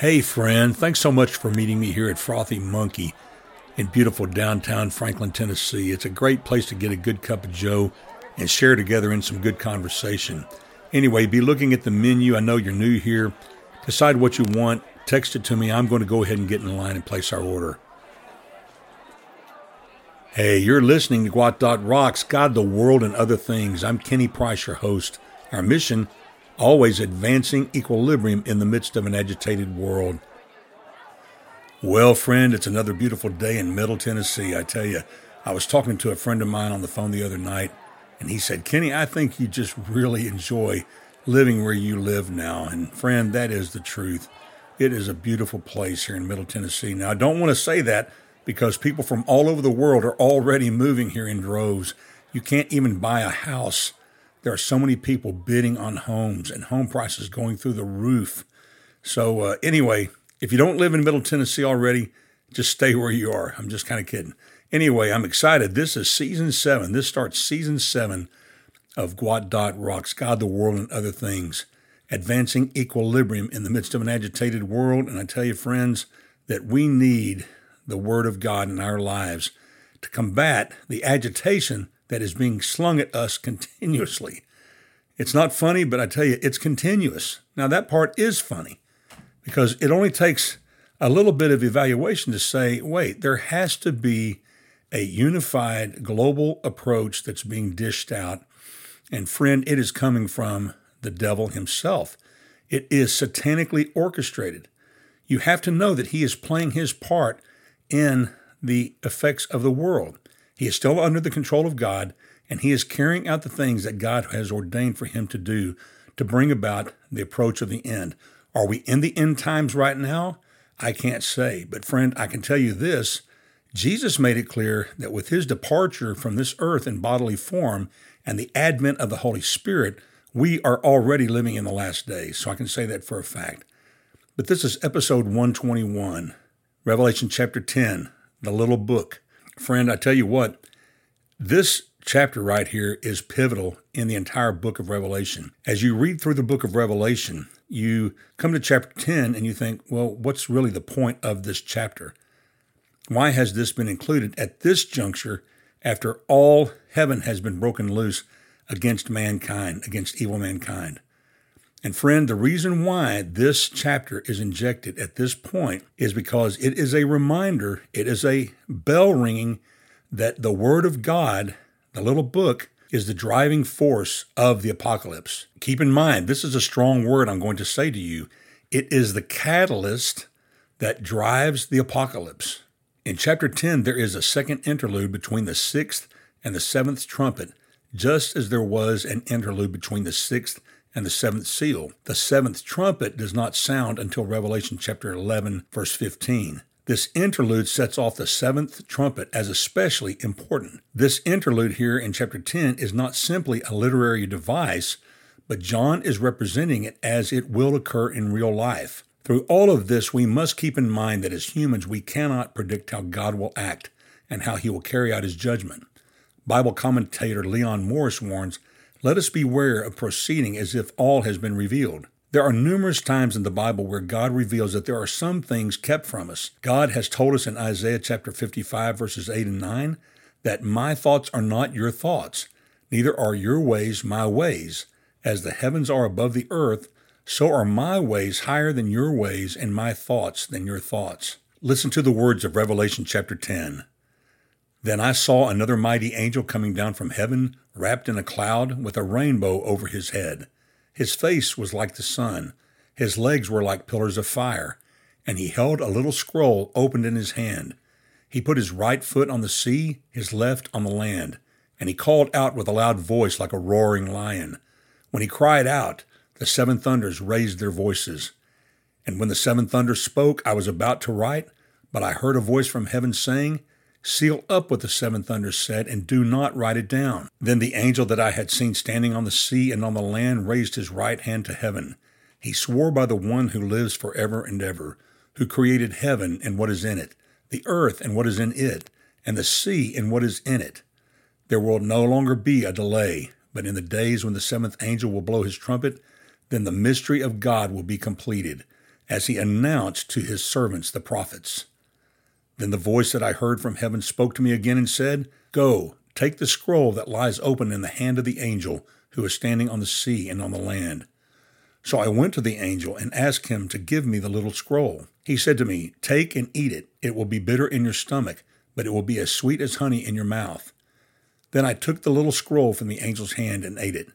Hey, friend, thanks so much for meeting me here at Frothy Monkey in beautiful downtown Franklin, Tennessee. It's a great place to get a good cup of Joe and share together in some good conversation. Anyway, be looking at the menu. I know you're new here. Decide what you want, text it to me. I'm going to go ahead and get in line and place our order. Hey, you're listening to Gwot Dot Rocks, God, the World, and Other Things. I'm Kenny Price, your host. Our mission always advancing equilibrium in the midst of an agitated world. Well, friend, it's another beautiful day in Middle Tennessee. I tell you, I was talking to a friend of mine on the phone the other night, and he said, Kenny, I think you just really enjoy living where you live now. And, friend, that is the truth. It is a beautiful place here in Middle Tennessee. Now, I don't want to say that because people from all over the world are already moving here in droves. You can't even buy a house there are so many people bidding on homes and home prices going through the roof. So, uh, anyway, if you don't live in Middle Tennessee already, just stay where you are. I'm just kind of kidding. Anyway, I'm excited. This is season seven. This starts season seven of Gwot Dot Rocks, God, the World, and Other Things, advancing equilibrium in the midst of an agitated world. And I tell you, friends, that we need the Word of God in our lives to combat the agitation that is being slung at us continuously. It's not funny, but I tell you, it's continuous. Now, that part is funny because it only takes a little bit of evaluation to say, wait, there has to be a unified global approach that's being dished out. And friend, it is coming from the devil himself. It is satanically orchestrated. You have to know that he is playing his part in the effects of the world. He is still under the control of God, and he is carrying out the things that God has ordained for him to do to bring about the approach of the end. Are we in the end times right now? I can't say. But, friend, I can tell you this Jesus made it clear that with his departure from this earth in bodily form and the advent of the Holy Spirit, we are already living in the last days. So I can say that for a fact. But this is episode 121, Revelation chapter 10, the little book. Friend, I tell you what, this chapter right here is pivotal in the entire book of Revelation. As you read through the book of Revelation, you come to chapter 10 and you think, well, what's really the point of this chapter? Why has this been included at this juncture after all heaven has been broken loose against mankind, against evil mankind? And friend, the reason why this chapter is injected at this point is because it is a reminder, it is a bell ringing that the Word of God, the little book, is the driving force of the apocalypse. Keep in mind, this is a strong word I'm going to say to you. It is the catalyst that drives the apocalypse. In chapter 10, there is a second interlude between the sixth and the seventh trumpet, just as there was an interlude between the sixth and the seventh seal. The seventh trumpet does not sound until Revelation chapter 11, verse 15. This interlude sets off the seventh trumpet as especially important. This interlude here in chapter 10 is not simply a literary device, but John is representing it as it will occur in real life. Through all of this, we must keep in mind that as humans, we cannot predict how God will act and how he will carry out his judgment. Bible commentator Leon Morris warns let us beware of proceeding as if all has been revealed. There are numerous times in the Bible where God reveals that there are some things kept from us. God has told us in Isaiah chapter 55, verses 8 and 9, that my thoughts are not your thoughts, neither are your ways my ways. As the heavens are above the earth, so are my ways higher than your ways, and my thoughts than your thoughts. Listen to the words of Revelation chapter 10. Then I saw another mighty angel coming down from heaven, wrapped in a cloud, with a rainbow over his head. His face was like the sun, his legs were like pillars of fire, and he held a little scroll opened in his hand. He put his right foot on the sea, his left on the land, and he called out with a loud voice like a roaring lion. When he cried out, the seven thunders raised their voices. And when the seven thunders spoke, I was about to write, but I heard a voice from heaven saying, Seal up what the seven thunders said, and do not write it down. Then the angel that I had seen standing on the sea and on the land raised his right hand to heaven. He swore by the one who lives forever and ever, who created heaven and what is in it, the earth and what is in it, and the sea and what is in it. There will no longer be a delay, but in the days when the seventh angel will blow his trumpet, then the mystery of God will be completed, as he announced to his servants the prophets. Then the voice that I heard from heaven spoke to me again and said, Go, take the scroll that lies open in the hand of the angel who is standing on the sea and on the land. So I went to the angel and asked him to give me the little scroll. He said to me, Take and eat it. It will be bitter in your stomach, but it will be as sweet as honey in your mouth. Then I took the little scroll from the angel's hand and ate it.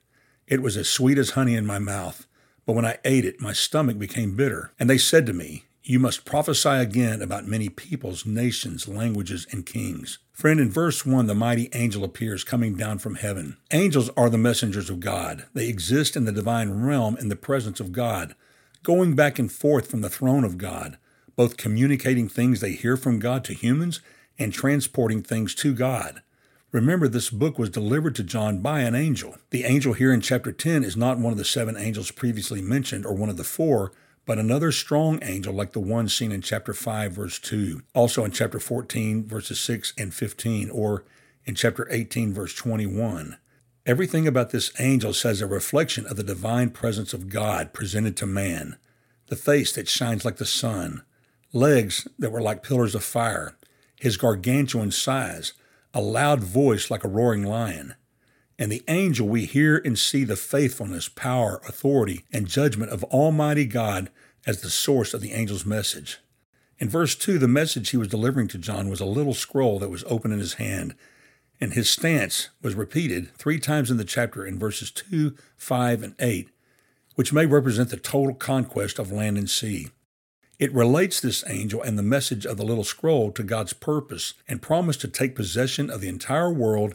It was as sweet as honey in my mouth, but when I ate it, my stomach became bitter. And they said to me, You must prophesy again about many peoples, nations, languages, and kings. Friend, in verse 1, the mighty angel appears coming down from heaven. Angels are the messengers of God. They exist in the divine realm in the presence of God, going back and forth from the throne of God, both communicating things they hear from God to humans and transporting things to God. Remember, this book was delivered to John by an angel. The angel here in chapter 10 is not one of the seven angels previously mentioned or one of the four, but another strong angel like the one seen in chapter 5, verse 2, also in chapter 14, verses 6 and 15, or in chapter 18, verse 21. Everything about this angel says a reflection of the divine presence of God presented to man the face that shines like the sun, legs that were like pillars of fire, his gargantuan size, a loud voice like a roaring lion. And the angel we hear and see the faithfulness, power, authority, and judgment of Almighty God as the source of the angel's message. In verse 2, the message he was delivering to John was a little scroll that was open in his hand, and his stance was repeated three times in the chapter in verses 2, 5, and 8, which may represent the total conquest of land and sea. It relates this angel and the message of the little scroll to God's purpose and promise to take possession of the entire world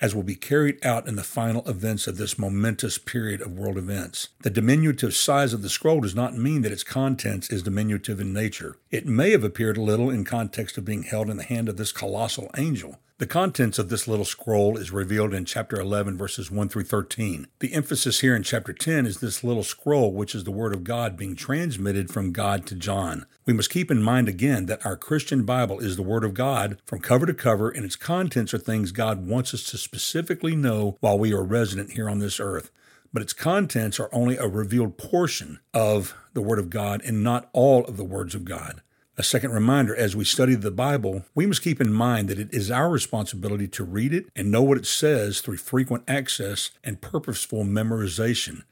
as will be carried out in the final events of this momentous period of world events. The diminutive size of the scroll does not mean that its contents is diminutive in nature. It may have appeared a little in context of being held in the hand of this colossal angel, the contents of this little scroll is revealed in chapter 11, verses 1 through 13. The emphasis here in chapter 10 is this little scroll, which is the Word of God being transmitted from God to John. We must keep in mind again that our Christian Bible is the Word of God from cover to cover, and its contents are things God wants us to specifically know while we are resident here on this earth. But its contents are only a revealed portion of the Word of God and not all of the words of God. A second reminder as we study the Bible, we must keep in mind that it is our responsibility to read it and know what it says through frequent access and purposeful memorization.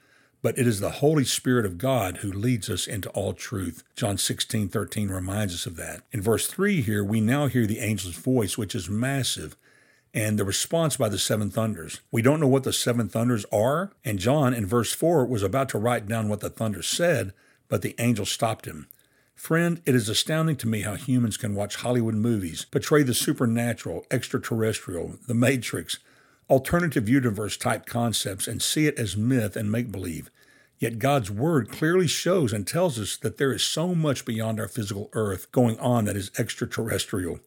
But it is the Holy Spirit of God who leads us into all truth. John 16, 13 reminds us of that. In verse 3 here, we now hear the angel's voice, which is massive, and the response by the seven thunders. We don't know what the seven thunders are, and John in verse 4 was about to write down what the thunders said, but the angel stopped him. Friend, it is astounding to me how humans can watch Hollywood movies portray the supernatural, extraterrestrial, the Matrix, alternative universe type concepts and see it as myth and make believe. Yet God's Word clearly shows and tells us that there is so much beyond our physical earth going on that is extraterrestrial,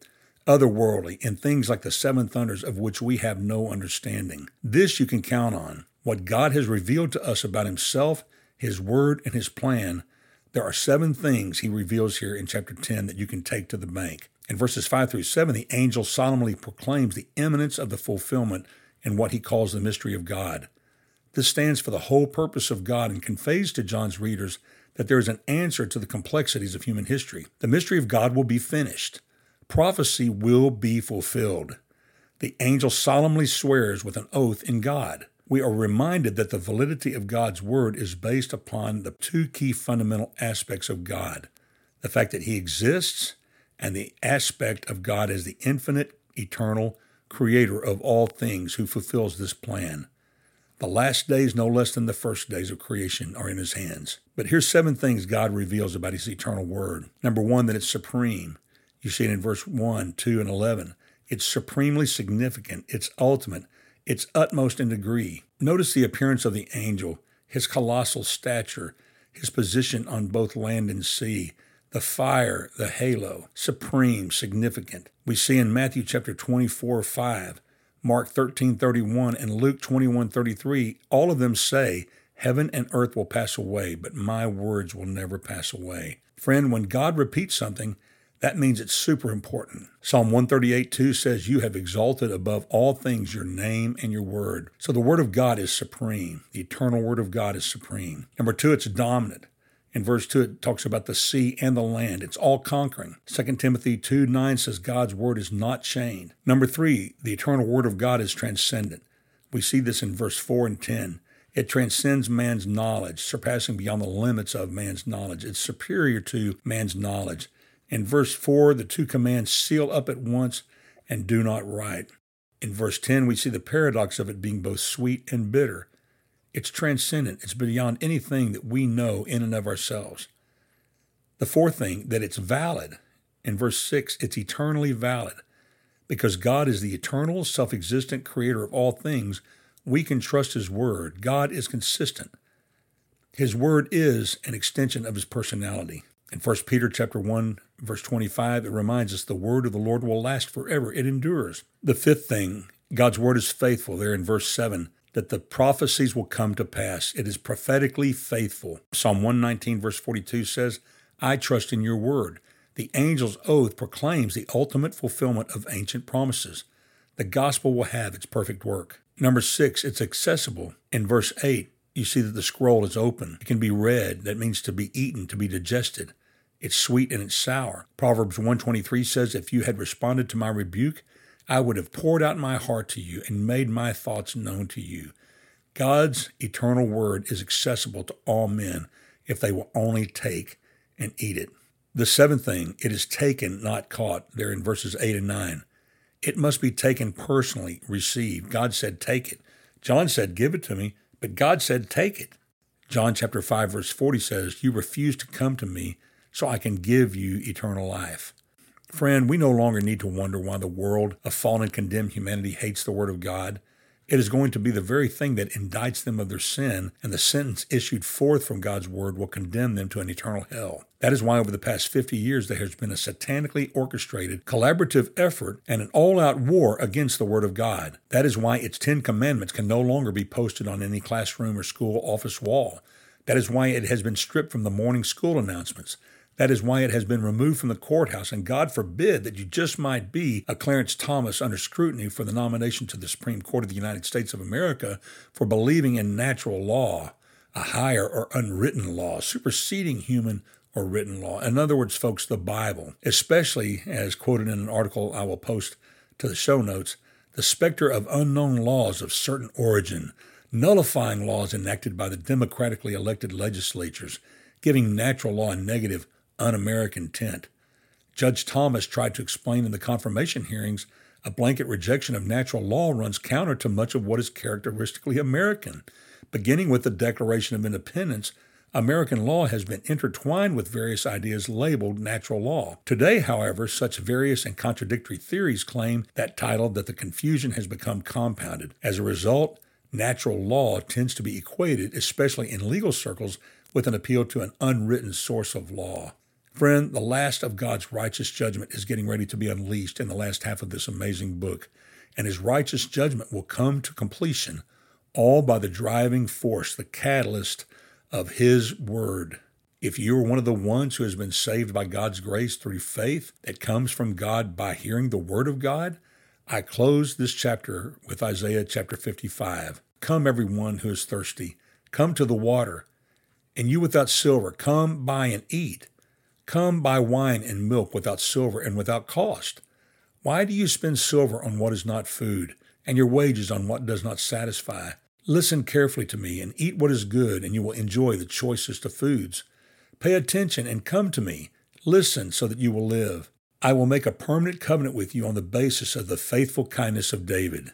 otherworldly, and things like the seven thunders of which we have no understanding. This you can count on. What God has revealed to us about Himself, His Word, and His plan there are seven things he reveals here in chapter 10 that you can take to the bank. In verses 5 through 7, the angel solemnly proclaims the imminence of the fulfillment in what he calls the mystery of God. This stands for the whole purpose of God and conveys to John's readers that there is an answer to the complexities of human history. The mystery of God will be finished. Prophecy will be fulfilled. The angel solemnly swears with an oath in God we are reminded that the validity of God's Word is based upon the two key fundamental aspects of God the fact that He exists and the aspect of God as the infinite, eternal creator of all things who fulfills this plan. The last days, no less than the first days of creation, are in His hands. But here's seven things God reveals about His eternal Word. Number one, that it's supreme. You see it in verse 1, 2, and 11. It's supremely significant, it's ultimate, its utmost in degree. Notice the appearance of the angel, his colossal stature, his position on both land and sea, the fire, the halo, supreme, significant. We see in Matthew chapter 24, 5, Mark 13, 31, and Luke 21, 33, all of them say, Heaven and earth will pass away, but my words will never pass away. Friend, when God repeats something, that means it's super important. Psalm 138 2 says, You have exalted above all things your name and your word. So the word of God is supreme. The eternal word of God is supreme. Number two, it's dominant. In verse 2, it talks about the sea and the land. It's all conquering. 2 Timothy 2 9 says God's word is not chained. Number three, the eternal word of God is transcendent. We see this in verse 4 and 10. It transcends man's knowledge, surpassing beyond the limits of man's knowledge. It's superior to man's knowledge. In verse 4, the two commands seal up at once and do not write. In verse 10, we see the paradox of it being both sweet and bitter. It's transcendent, it's beyond anything that we know in and of ourselves. The fourth thing, that it's valid. In verse 6, it's eternally valid. Because God is the eternal, self existent creator of all things, we can trust His Word. God is consistent. His Word is an extension of His personality. In 1 Peter chapter 1, verse 25, it reminds us the word of the Lord will last forever. It endures. The fifth thing, God's word is faithful. There in verse 7, that the prophecies will come to pass. It is prophetically faithful. Psalm 119, verse 42 says, I trust in your word. The angel's oath proclaims the ultimate fulfillment of ancient promises. The gospel will have its perfect work. Number six, it's accessible. In verse 8, you see that the scroll is open. It can be read. That means to be eaten, to be digested. It's sweet and it's sour. Proverbs 123 says, If you had responded to my rebuke, I would have poured out my heart to you and made my thoughts known to you. God's eternal word is accessible to all men if they will only take and eat it. The seventh thing, it is taken, not caught, there in verses 8 and 9. It must be taken personally, received. God said, Take it. John said, Give it to me, but God said, Take it. John chapter 5, verse 40 says, You refuse to come to me so I can give you eternal life. Friend, we no longer need to wonder why the world of fallen, condemned humanity hates the Word of God. It is going to be the very thing that indicts them of their sin, and the sentence issued forth from God's Word will condemn them to an eternal hell. That is why over the past 50 years there has been a satanically orchestrated, collaborative effort and an all out war against the Word of God. That is why its Ten Commandments can no longer be posted on any classroom or school office wall. That is why it has been stripped from the morning school announcements. That is why it has been removed from the courthouse, and God forbid that you just might be a Clarence Thomas under scrutiny for the nomination to the Supreme Court of the United States of America for believing in natural law, a higher or unwritten law, superseding human or written law. In other words, folks, the Bible, especially as quoted in an article I will post to the show notes, the specter of unknown laws of certain origin, nullifying laws enacted by the democratically elected legislatures, giving natural law a negative un American tint. Judge Thomas tried to explain in the confirmation hearings a blanket rejection of natural law runs counter to much of what is characteristically American. Beginning with the Declaration of Independence, American law has been intertwined with various ideas labeled natural law. Today, however, such various and contradictory theories claim that title that the confusion has become compounded. As a result, natural law tends to be equated, especially in legal circles, with an appeal to an unwritten source of law. Friend, the last of God's righteous judgment is getting ready to be unleashed in the last half of this amazing book, and his righteous judgment will come to completion all by the driving force, the catalyst of his word. If you are one of the ones who has been saved by God's grace through faith that comes from God by hearing the word of God, I close this chapter with Isaiah chapter 55. Come, everyone who is thirsty, come to the water. And you without silver, come buy and eat. Come buy wine and milk without silver and without cost. Why do you spend silver on what is not food, and your wages on what does not satisfy? Listen carefully to me and eat what is good, and you will enjoy the choicest of foods. Pay attention and come to me. Listen so that you will live. I will make a permanent covenant with you on the basis of the faithful kindness of David.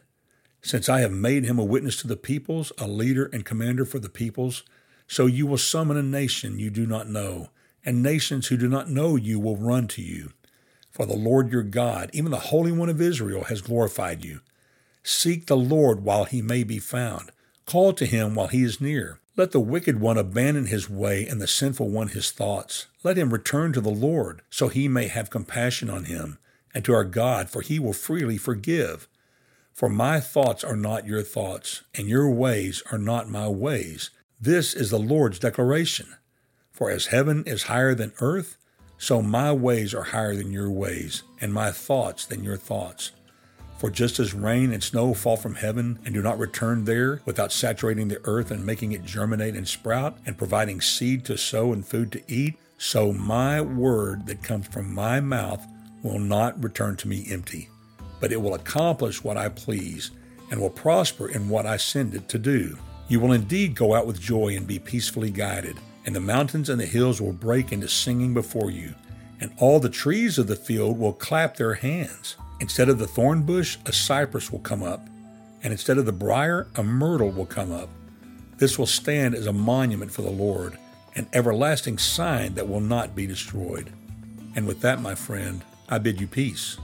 Since I have made him a witness to the peoples, a leader and commander for the peoples, so you will summon a nation you do not know and nations who do not know you will run to you. For the Lord your God, even the Holy One of Israel, has glorified you. Seek the Lord while he may be found. Call to him while he is near. Let the wicked one abandon his way and the sinful one his thoughts. Let him return to the Lord, so he may have compassion on him, and to our God, for he will freely forgive. For my thoughts are not your thoughts, and your ways are not my ways. This is the Lord's declaration. For as heaven is higher than earth, so my ways are higher than your ways, and my thoughts than your thoughts. For just as rain and snow fall from heaven and do not return there without saturating the earth and making it germinate and sprout and providing seed to sow and food to eat, so my word that comes from my mouth will not return to me empty, but it will accomplish what I please and will prosper in what I send it to do. You will indeed go out with joy and be peacefully guided, and the mountains and the hills will break into singing before you, and all the trees of the field will clap their hands. Instead of the thorn bush, a cypress will come up, and instead of the brier, a myrtle will come up. This will stand as a monument for the Lord, an everlasting sign that will not be destroyed. And with that, my friend, I bid you peace.